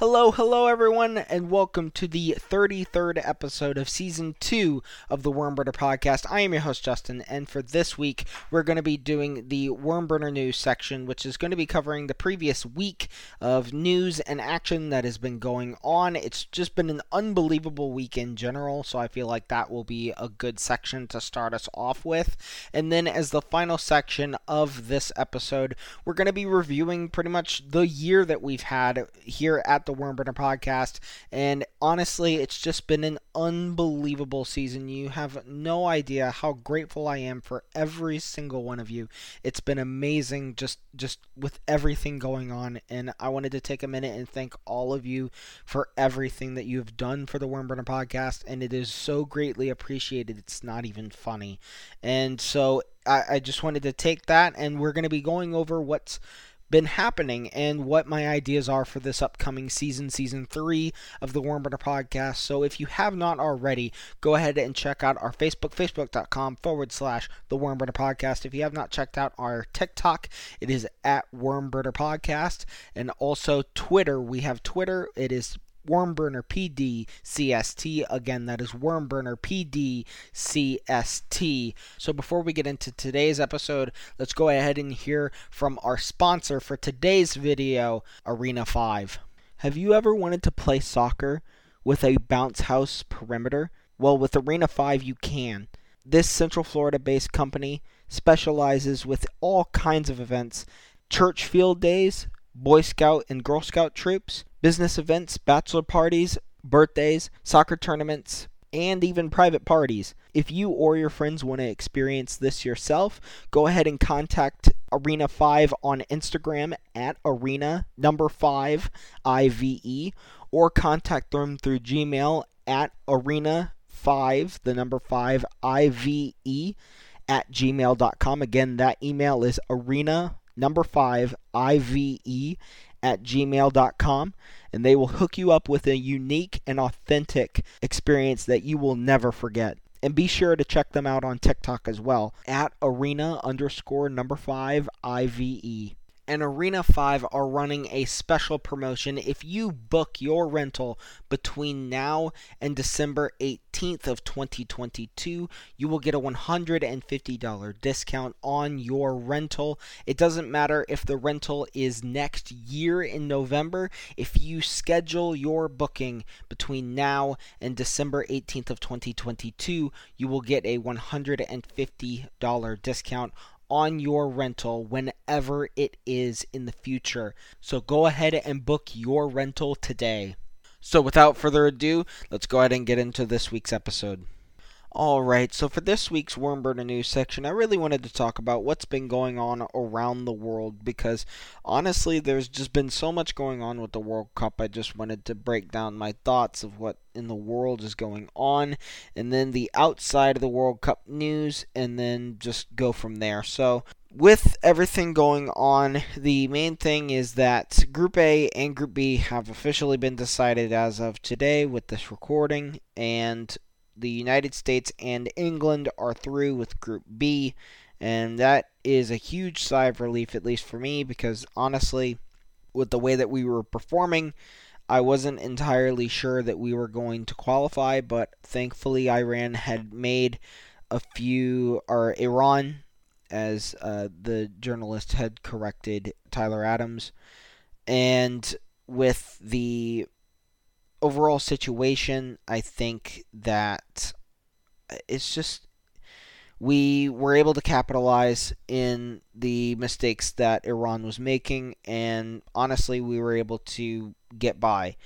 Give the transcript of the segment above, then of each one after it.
Hello, hello, everyone, and welcome to the 33rd episode of season two of the Wormburner podcast. I am your host, Justin, and for this week, we're going to be doing the Wormburner news section, which is going to be covering the previous week of news and action that has been going on. It's just been an unbelievable week in general, so I feel like that will be a good section to start us off with. And then, as the final section of this episode, we're going to be reviewing pretty much the year that we've had here at the the Wormburner podcast. And honestly, it's just been an unbelievable season. You have no idea how grateful I am for every single one of you. It's been amazing just just with everything going on and I wanted to take a minute and thank all of you for everything that you've done for the Wormburner podcast and it is so greatly appreciated. It's not even funny. And so I, I just wanted to take that and we're going to be going over what's been happening and what my ideas are for this upcoming season, season three of the Wormburner podcast. So if you have not already, go ahead and check out our Facebook, facebook.com forward slash the Wormburner podcast. If you have not checked out our TikTok, it is at Wormburner podcast. And also Twitter, we have Twitter, it is Wormburner PD CST. Again, that is Wormburner PD CST. So before we get into today's episode, let's go ahead and hear from our sponsor for today's video, Arena 5. Have you ever wanted to play soccer with a bounce house perimeter? Well, with Arena 5, you can. This Central Florida based company specializes with all kinds of events church field days, Boy Scout and Girl Scout troops, business events, bachelor parties, birthdays, soccer tournaments, and even private parties. If you or your friends want to experience this yourself, go ahead and contact Arena 5 on Instagram at Arena number 5 IVE or contact them through Gmail at Arena 5, the number 5 IVE at gmail.com. Again, that email is arena number 5 IVE at gmail.com and they will hook you up with a unique and authentic experience that you will never forget. And be sure to check them out on TikTok as well at arena underscore number five IVE and Arena 5 are running a special promotion. If you book your rental between now and December 18th of 2022, you will get a $150 discount on your rental. It doesn't matter if the rental is next year in November. If you schedule your booking between now and December 18th of 2022, you will get a $150 discount on your rental whenever it is in the future. So go ahead and book your rental today. So without further ado, let's go ahead and get into this week's episode. Alright, so for this week's Wormburner News section, I really wanted to talk about what's been going on around the world because honestly, there's just been so much going on with the World Cup. I just wanted to break down my thoughts of what in the world is going on, and then the outside of the World Cup news, and then just go from there. So, with everything going on, the main thing is that Group A and Group B have officially been decided as of today with this recording, and the United States and England are through with Group B, and that is a huge sigh of relief, at least for me, because honestly, with the way that we were performing, I wasn't entirely sure that we were going to qualify, but thankfully, Iran had made a few, or Iran, as uh, the journalist had corrected Tyler Adams, and with the overall situation, I think that it's just we were able to capitalize in the mistakes that Iran was making, and honestly, we were able to get by.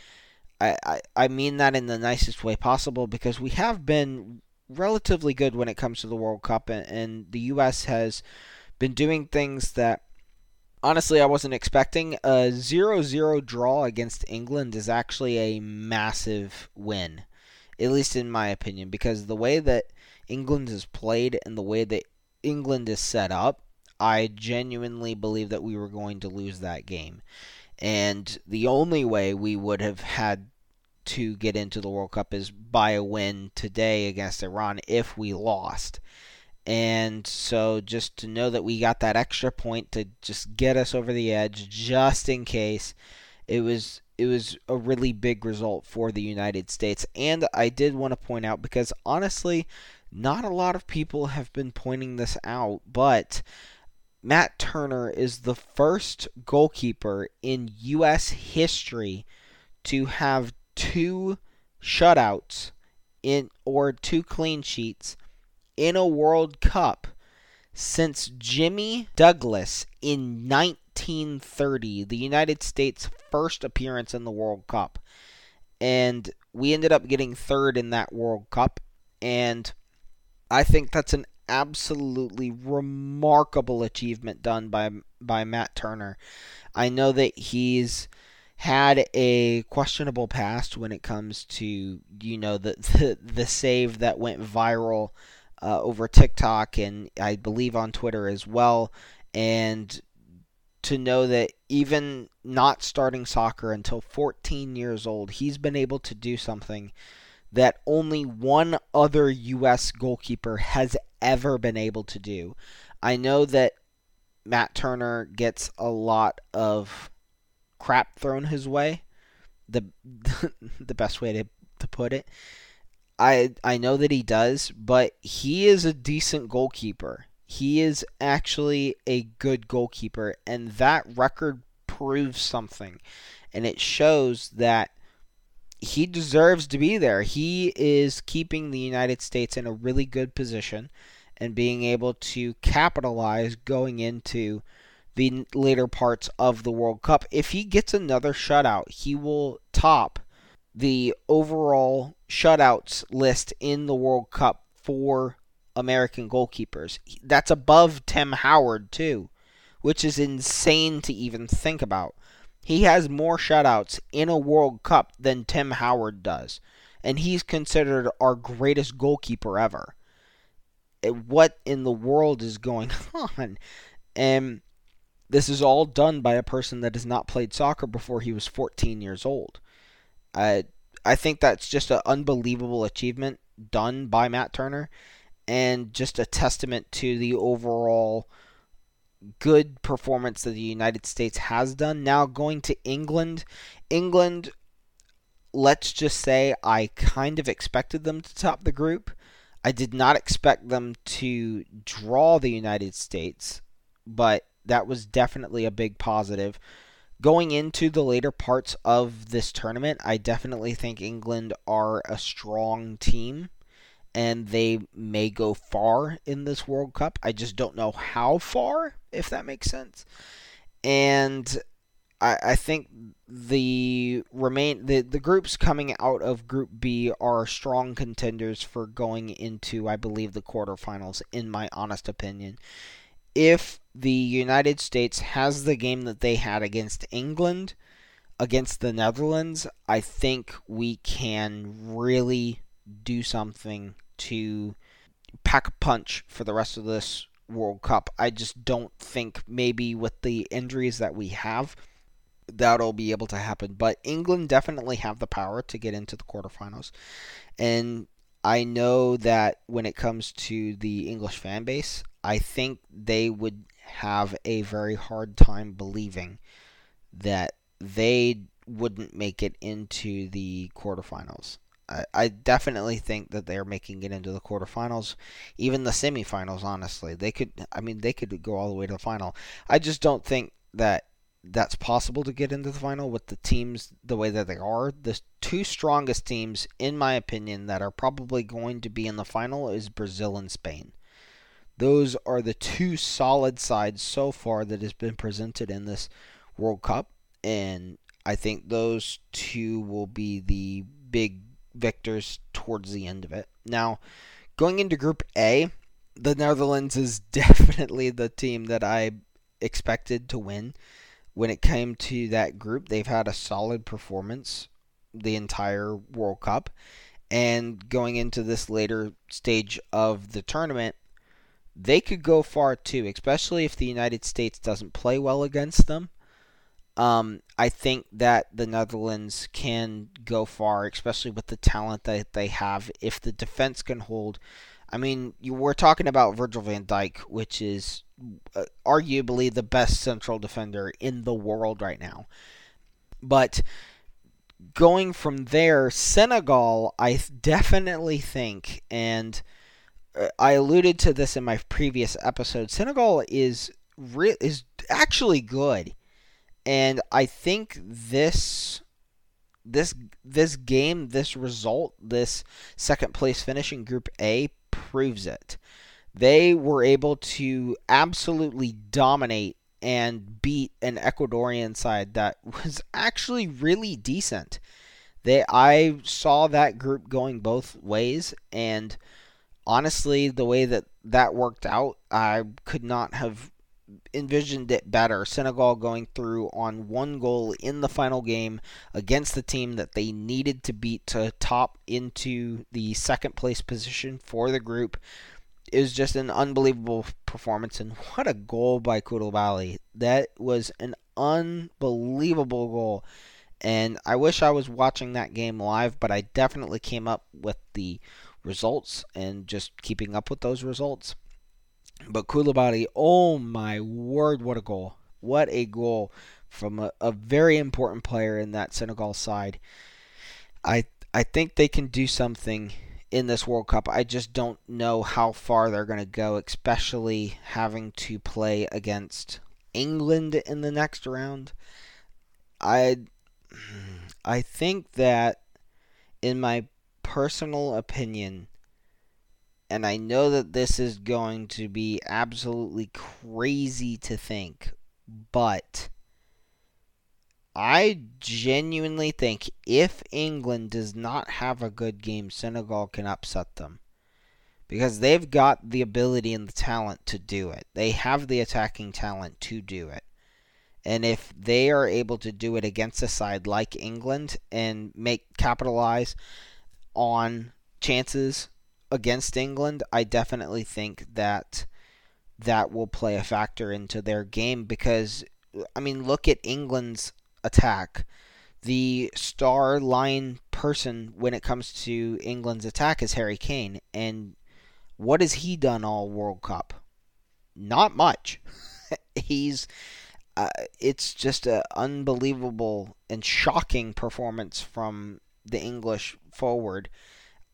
I, I, mean that in the nicest way possible because we have been relatively good when it comes to the World Cup, and, and the U.S. has been doing things that honestly I wasn't expecting. A 0-0 draw against England is actually a massive win, at least in my opinion, because the way that England is played and the way that England is set up, I genuinely believe that we were going to lose that game. And the only way we would have had to get into the World Cup is by a win today against Iran if we lost. And so just to know that we got that extra point to just get us over the edge just in case it was it was a really big result for the United States. And I did want to point out because honestly, not a lot of people have been pointing this out, but Matt Turner is the first goalkeeper in U.S. history to have two shutouts in or two clean sheets in a World Cup since Jimmy Douglas in 1930, the United States' first appearance in the World Cup. And we ended up getting third in that World Cup. And I think that's an absolutely remarkable achievement done by by Matt Turner. I know that he's had a questionable past when it comes to you know the the, the save that went viral uh, over TikTok and I believe on Twitter as well. And to know that even not starting soccer until 14 years old, he's been able to do something that only one other U.S. goalkeeper has ever been able to do. I know that Matt Turner gets a lot of crap thrown his way. The the best way to, to put it. I I know that he does, but he is a decent goalkeeper. He is actually a good goalkeeper, and that record proves something. And it shows that he deserves to be there. He is keeping the United States in a really good position and being able to capitalize going into the later parts of the World Cup. If he gets another shutout, he will top the overall shutouts list in the World Cup for American goalkeepers. That's above Tim Howard, too, which is insane to even think about. He has more shutouts in a World Cup than Tim Howard does, and he's considered our greatest goalkeeper ever. Eh, what in the world is going on? And this is all done by a person that has not played soccer before he was 14 years old. I I think that's just an unbelievable achievement done by Matt Turner, and just a testament to the overall good performance that the United States has done. Now going to England, England. Let's just say I kind of expected them to top the group. I did not expect them to draw the United States, but that was definitely a big positive going into the later parts of this tournament, I definitely think England are a strong team and they may go far in this World Cup. I just don't know how far, if that makes sense. And I, I think the remain the, the groups coming out of Group B are strong contenders for going into, I believe, the quarterfinals, in my honest opinion if the United States has the game that they had against England, against the Netherlands, I think we can really do something to pack a punch for the rest of this World Cup. I just don't think maybe with the injuries that we have that'll be able to happen. But England definitely have the power to get into the quarterfinals. And I know that when it comes to the English fan base, I think they would have a very hard time believing that they wouldn't make it into the quarterfinals. I, I definitely think that they're making it into the quarterfinals, even the semifinals. Honestly, they could. I mean, they could go all the way to the final. I just don't think that that's possible to get into the final with the teams the way that they are. The two strongest teams, in my opinion, that are probably going to be in the final is Brazil and Spain. Those are the two solid sides so far that has been presented in this World Cup, and I think those two will be the big victors towards the end of it. Now, going into Group A, the Netherlands is definitely the team that I expected to win. When it came to that group, they've had a solid performance the entire World Cup. And going into this later stage of the tournament, they could go far too, especially if the United States doesn't play well against them. Um, I think that the Netherlands can go far, especially with the talent that they have. If the defense can hold, I mean, you were talking about Virgil van Dijk, which is arguably the best central defender in the world right now. But going from there, Senegal, I definitely think, and uh, I alluded to this in my previous episode. Senegal is re- is actually good, and I think this this this game, this result, this second place finish in Group A proves it. They were able to absolutely dominate and beat an Ecuadorian side that was actually really decent. They I saw that group going both ways and honestly the way that that worked out, I could not have envisioned it better. Senegal going through on one goal in the final game against the team that they needed to beat to top into the second place position for the group is just an unbelievable performance and what a goal by Koulibaly. That was an unbelievable goal. And I wish I was watching that game live, but I definitely came up with the results and just keeping up with those results. But Koulibaly, oh my word, what a goal. What a goal from a, a very important player in that Senegal side. I I think they can do something in this World Cup. I just don't know how far they're going to go, especially having to play against England in the next round. I I think that in my personal opinion and I know that this is going to be absolutely crazy to think, but I genuinely think if England does not have a good game, Senegal can upset them. Because they've got the ability and the talent to do it. They have the attacking talent to do it. And if they are able to do it against a side like England and make capitalize on chances against England, I definitely think that that will play a factor into their game because I mean, look at England's attack. The star line person when it comes to England's attack is Harry Kane, and what has he done all World Cup? Not much. He's uh, it's just an unbelievable and shocking performance from the English forward.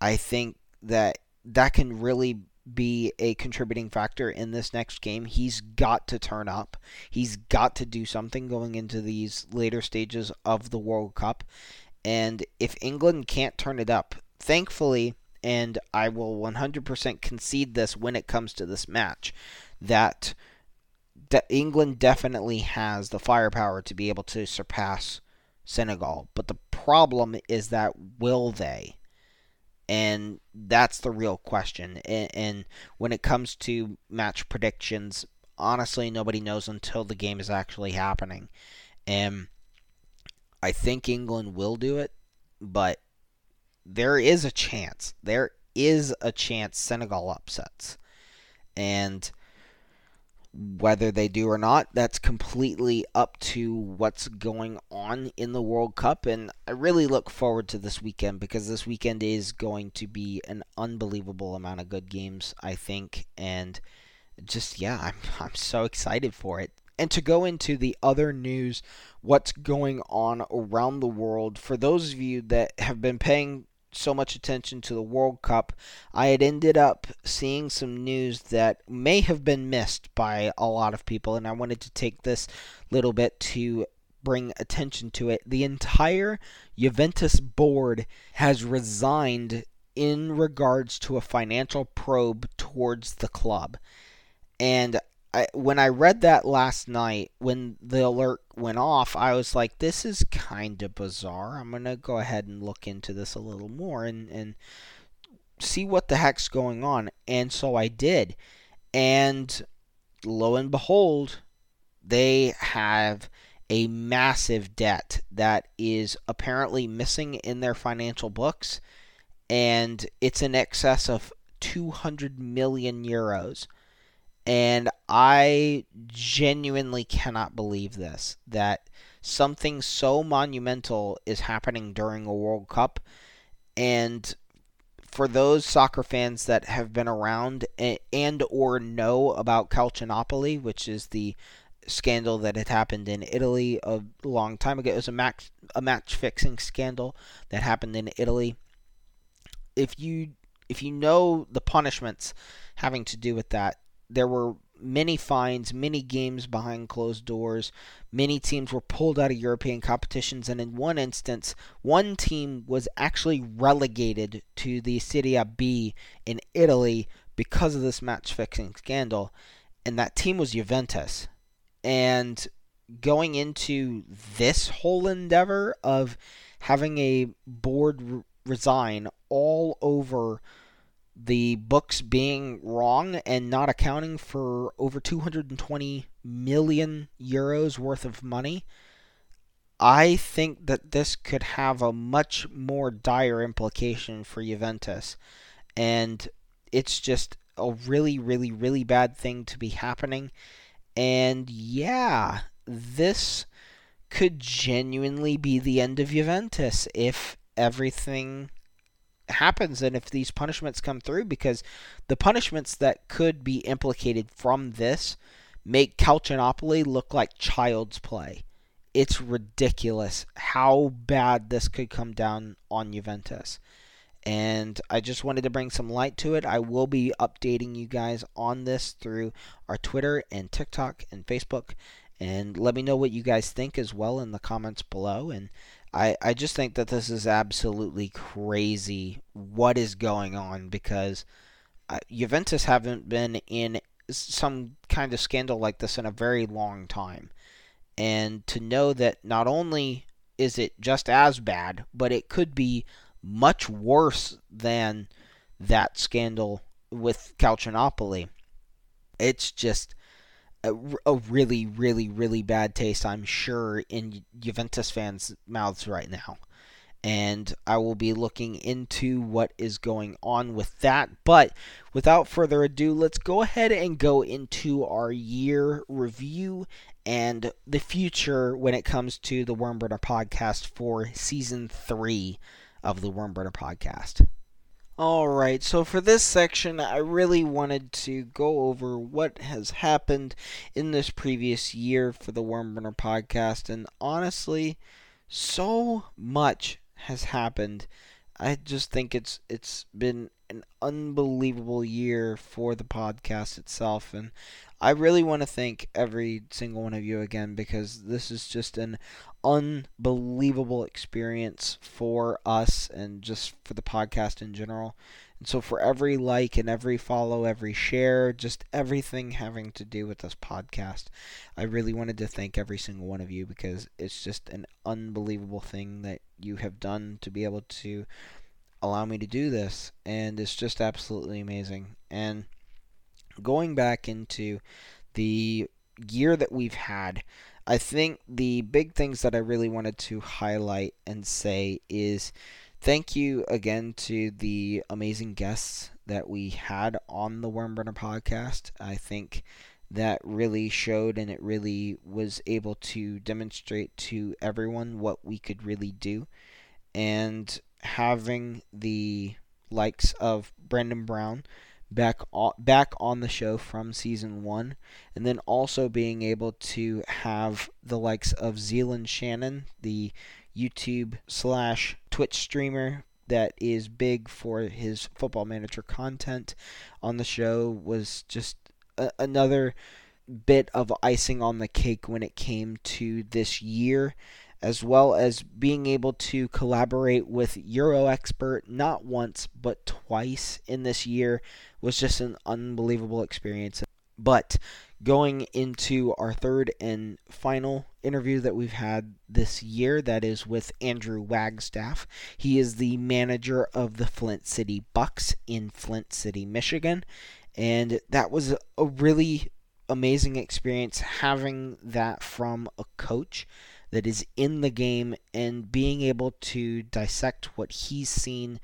I think that that can really be a contributing factor in this next game. He's got to turn up. He's got to do something going into these later stages of the World Cup. And if England can't turn it up, thankfully, and I will 100% concede this when it comes to this match, that de- England definitely has the firepower to be able to surpass Senegal. But the problem is that will they? And that's the real question. And, and, when it comes to match predictions, honestly, nobody knows until the game is actually happening. And I think England will do it, but there is a chance. There is a chance Senegal upsets. And whether they do or not, that's completely up to what's going on in the World Cup. And I really look forward to this weekend because this weekend is going to be an unbelievable amount of good games, I think. And just, yeah, I'm, I'm so excited for it. And to go into the other news, what's going on around the world, for those of you that have been paying so much attention to the World Cup, I had ended up seeing some news that may have been missed by a lot of people, and I wanted to take this little bit to bring attention to it. The entire Juventus board has resigned in regards to a financial probe towards the club. And I, when I read that last night, when the alert went off, I was like, this is kind of bizarre. I'm to go ahead and look into this a little more and, and see what the heck's going on. And so I did. And lo and behold, they have a massive debt that is apparently missing in their financial books. And it's in excess of 200 million euros. And I genuinely cannot believe this that something so monumental is happening during a World Cup. And for those soccer fans that have been around and or know about Calciopoli, which is the scandal that had happened in Italy a long time ago, it was a max a match fixing scandal that happened in Italy. If you if you know the punishments having to do with that, there were many fines, many games behind closed doors. Many teams were pulled out of European competitions, and in one instance, one team was actually relegated to the Serie B in Italy because of this match fixing scandal, and that team was Juventus. And going into this whole endeavor of having a board re- resign all over the books being wrong and not accounting for over 220 million euros worth of money, I think that this could have a much more dire implication for Juventus. And it's just a really, really, really bad thing to be happening. And yeah, this could genuinely be the end of Juventus if everything happens and if these punishments come through because the punishments that could be implicated from this make Calciopoli look like child's play. It's ridiculous how bad this could come down on Juventus. And I just wanted to bring some light to it. I will be updating you guys on this through our Twitter and TikTok and Facebook. And let me know what you guys think as well in the comments below. And I, I just think that this is absolutely crazy what is going on because uh, Juventus haven't been in some kind of scandal like this in a very long time. And to know that not only is it just as bad, but it could be much worse than that scandal with Calciopoli. It's just a, a, really, really, really bad taste, I'm sure, in Juventus fans' mouths right now. And I will be looking into what is going on with that. But without further ado, let's go ahead and go into our year review and the future when it comes to the Wormburner podcast for season three of the Wormburner podcast. Alright, so for this section, I really wanted to go over what has happened in this previous year for the Wormburner podcast, and honestly, so much has happened. I just think it's it's been an unbelievable year for the podcast itself, and I really want to thank every single one of you again because this is just an unbelievable experience for us and just for the podcast in general. And so, for every like and every follow, every share, just everything having to do with this podcast, I really wanted to thank every single one of you because it's just an unbelievable thing that you have done to be able to allow me to do this. And it's just absolutely amazing. And going back into the year that we've had, I think the big things that I really wanted to highlight and say is thank you again to the amazing guests that we had on the Wormburner podcast. I think that really showed and it really was able to demonstrate to everyone what we could really do. And having the likes of Brandon Brown, back on, back on the show from season one, and then also being able to have the likes of Zealand Shannon, the YouTube slash Twitch streamer that is big for his football manager content on the show, was just a- another bit of icing on the cake when it came to this year as well as being able to collaborate with Euro Expert not once but twice in this year was just an unbelievable experience. But going into our third and final interview that we've had this year, that is with Andrew Wagstaff. He is the manager of the Flint City Bucks in Flint City, Michigan. And that was a really amazing experience having that from a coach that is in the game and being able to dissect what he's seen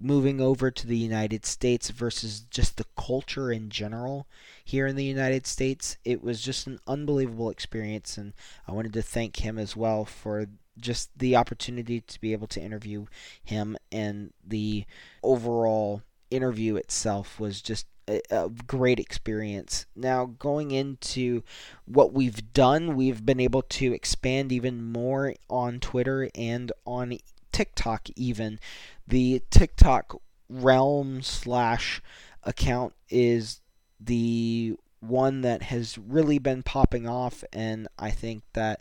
moving over to the United States versus just the culture in general here in the United States. It was just an unbelievable experience, and I wanted to thank him as well for just the opportunity to be able to interview him and the overall interview itself was just a, great experience. Now, going into what we've done, we've been able to expand even more on Twitter and on TikTok, even. The TikTok realm slash account is the one that has really been popping off, and I think that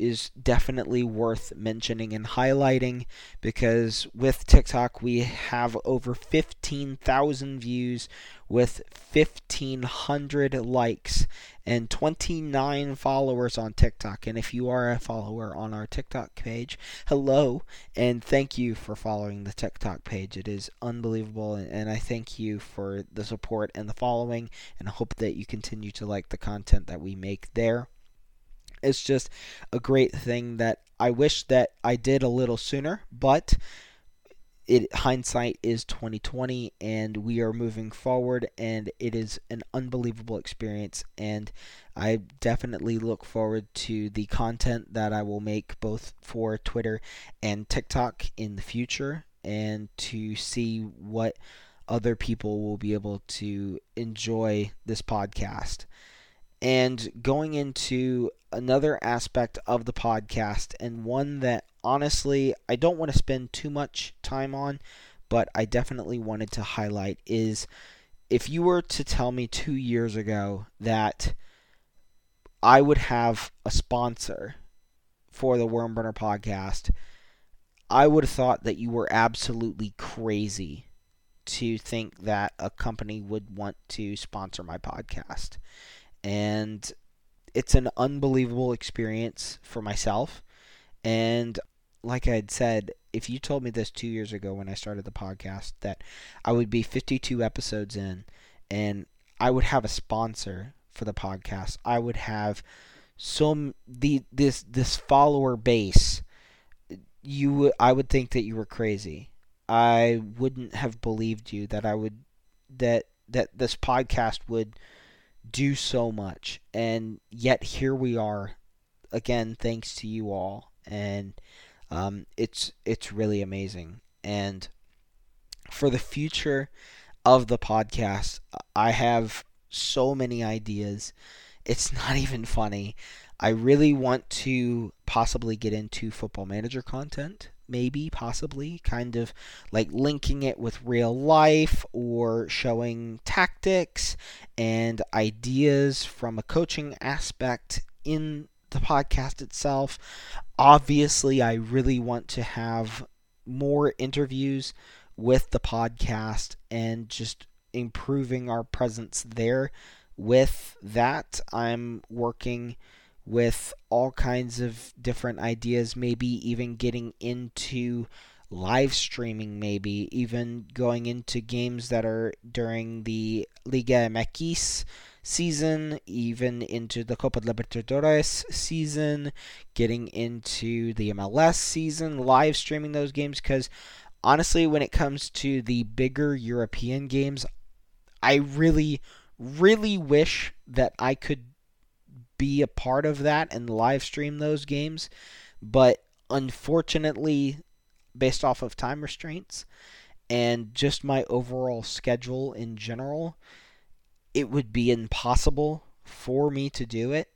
is definitely worth mentioning and highlighting because with TikTok we have over 15,000 views with 1,500 likes and 29 followers on TikTok. And if you are a follower on our TikTok page, hello and thank you for following the TikTok page. It is unbelievable, and I thank you for the support and the following, and hope that you continue to like the content that we make there. It's just a great thing that I wish that I did a little sooner, but it hindsight is 2020 and we are moving forward and it is an unbelievable experience. And I definitely look forward to the content that I will make both for Twitter and TikTok in the future and to see what other people will be able to enjoy this podcast. And going into another aspect of the podcast, and one that honestly I don't want to spend too much time on, but I definitely wanted to highlight is if you were to tell me two years ago that I would have a sponsor for the Wormburner podcast, I would have thought that you were absolutely crazy to think that a company would want to sponsor my podcast. And it's an unbelievable experience for myself. And like I had said, if you told me this two years ago when I started the podcast that I would be 52 episodes in and I would have a sponsor for the podcast, I would have some the this this follower base. You, I would think that you were crazy. I wouldn't have believed you that I would that that this podcast would do so much. And yet here we are again thanks to you all. And um, it's it's really amazing. And for the future of the podcast I have so many ideas. It's not even funny. I really want to possibly get into football manager content maybe, possibly, kind of like linking it with real life or showing tactics and ideas from a coaching aspect in the podcast itself. Obviously, I really want to have more interviews with the podcast and just improving our presence there. With that, I'm working with all kinds of different ideas, maybe even getting into live streaming, maybe even going into games that are during the Liga MX season, even into the Copa Libertadores season, getting into the MLS season, live streaming those games. Because honestly, when it comes to the bigger European games, I really, really wish that I could be a part of that and live stream those games. But unfortunately, based off of time restraints and just my overall schedule in general, it would be impossible for me to do it.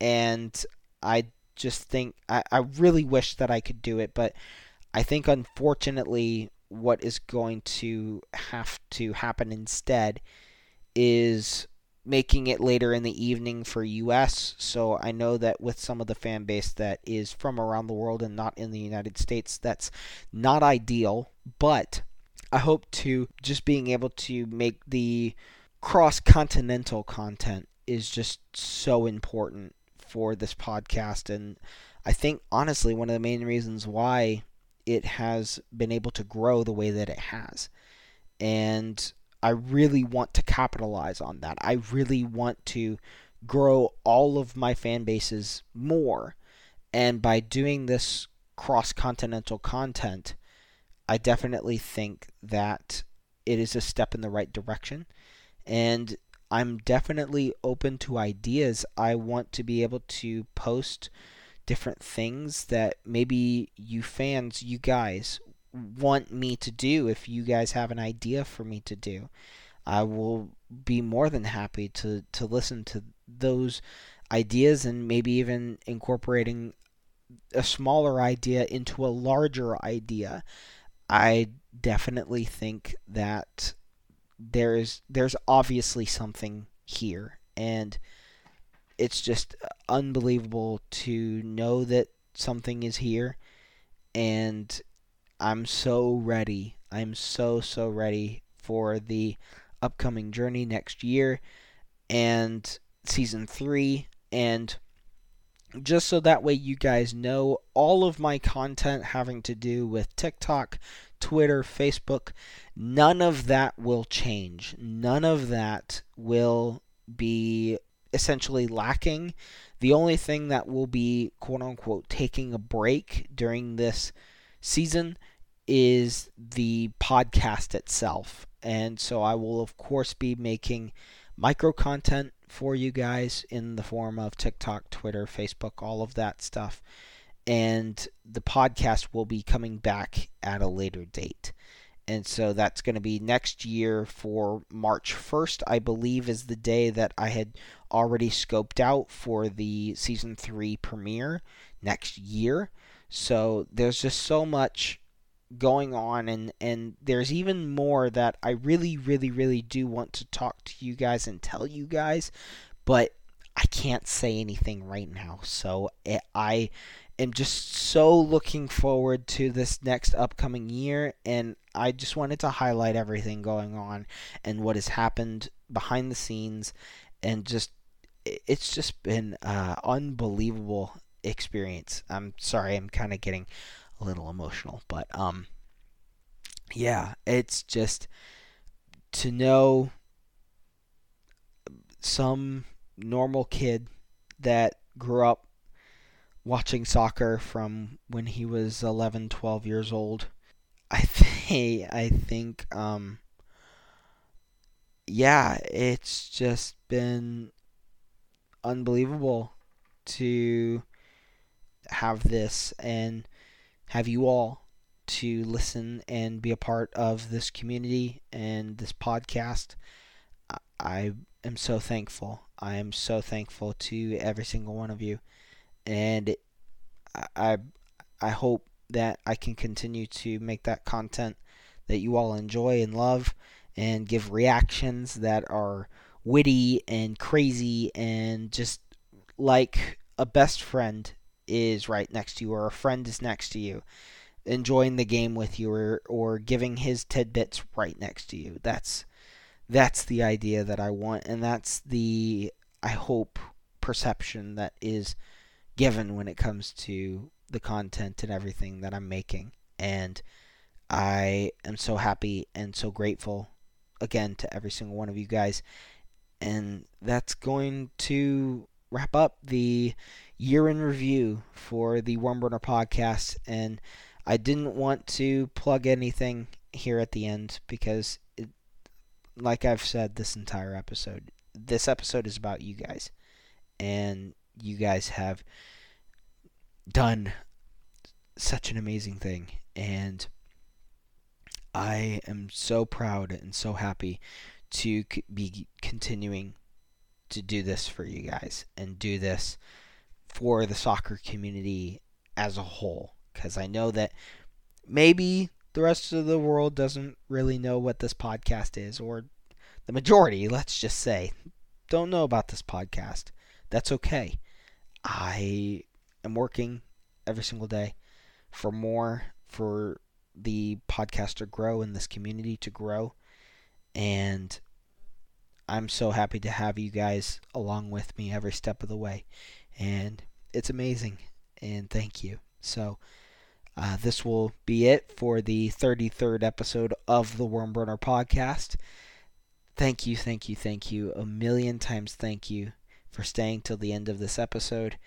And I just think, I, I really wish that I could do it, but I think unfortunately, what is going to have to happen instead is making it later in the evening for US. So I know that with some of the fan base that is from around the world and not in the United States, that's not ideal. But I hope to just being able to make the cross continental content is just so important for this podcast. And I think, honestly, one of the main reasons why it has been able to grow the way that it has. And I really want to capitalize on that. I really want to grow all of my fan bases more. And by doing this cross continental content, I definitely think that it is a step in the right direction. And I'm definitely open to ideas. I want to be able to post different things that maybe you fans, you guys, want me to do if you guys have an idea for me to do. I will be more than happy to, to listen to those ideas and maybe even incorporating a smaller idea into a larger idea. I definitely think that there's there's obviously something here and it's just unbelievable to know that something is here and I'm so ready. I'm so so ready for the upcoming journey next year and season 3 and just so that way you guys know all of my content having to do with TikTok, Twitter, Facebook, none of that will change. None of that will be essentially lacking. The only thing that will be quote unquote taking a break during this season is the podcast itself. And so I will, of course, be making micro content for you guys in the form of TikTok, Twitter, Facebook, all of that stuff. And the podcast will be coming back at a later date. And so that's going to be next year for March 1st, I believe, is the day that I had already scoped out for the season 3 premiere next year. So there's just so much going on and and there's even more that I really really really do want to talk to you guys and tell you guys but I can't say anything right now. So it, I am just so looking forward to this next upcoming year and I just wanted to highlight everything going on and what has happened behind the scenes and just it's just been uh unbelievable experience. I'm sorry, I'm kind of getting a little emotional. But um, yeah, it's just to know some normal kid that grew up watching soccer from when he was 11, 12 years old. I think I think um yeah, it's just been unbelievable to have this and have you all to listen and be a part of this community and this podcast. I am so thankful. I am so thankful to every single one of you, and I I hope that I can continue to make that content that you all enjoy and love, and give reactions that are witty and crazy and just like a best friend is right next to you or a friend is next to you enjoying the game with you or, or giving his tidbits right next to you. That's that's the idea that I want and that's the I hope perception that is given when it comes to the content and everything that I'm making. And I am so happy and so grateful again to every single one of you guys. And that's going to wrap up the year in review for the Wormburner podcast. And I didn't want to plug anything here at the end because, it, like I've said this entire episode, this episode is about you guys. And you guys have done such an amazing thing. And I am so proud and so happy to be continuing to do this for you guys and do this for the soccer community as a whole because I know that maybe the rest of the world doesn't really know what this podcast is, or the majority, let's just say, don't know about this podcast. That's okay. I am working every single day for more, for the podcast to grow and this community to grow. And I'm so happy to have you guys along with me every step of the way. And it's amazing. And thank you. So, uh, this will be it for the 33rd episode of the Wormburner podcast. Thank you, thank you, thank you. A million times thank you for staying till the end of this episode.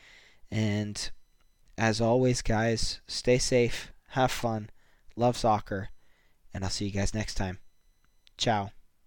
And as always, guys, stay safe, have fun, love soccer, and I'll see you guys next time. Ciao.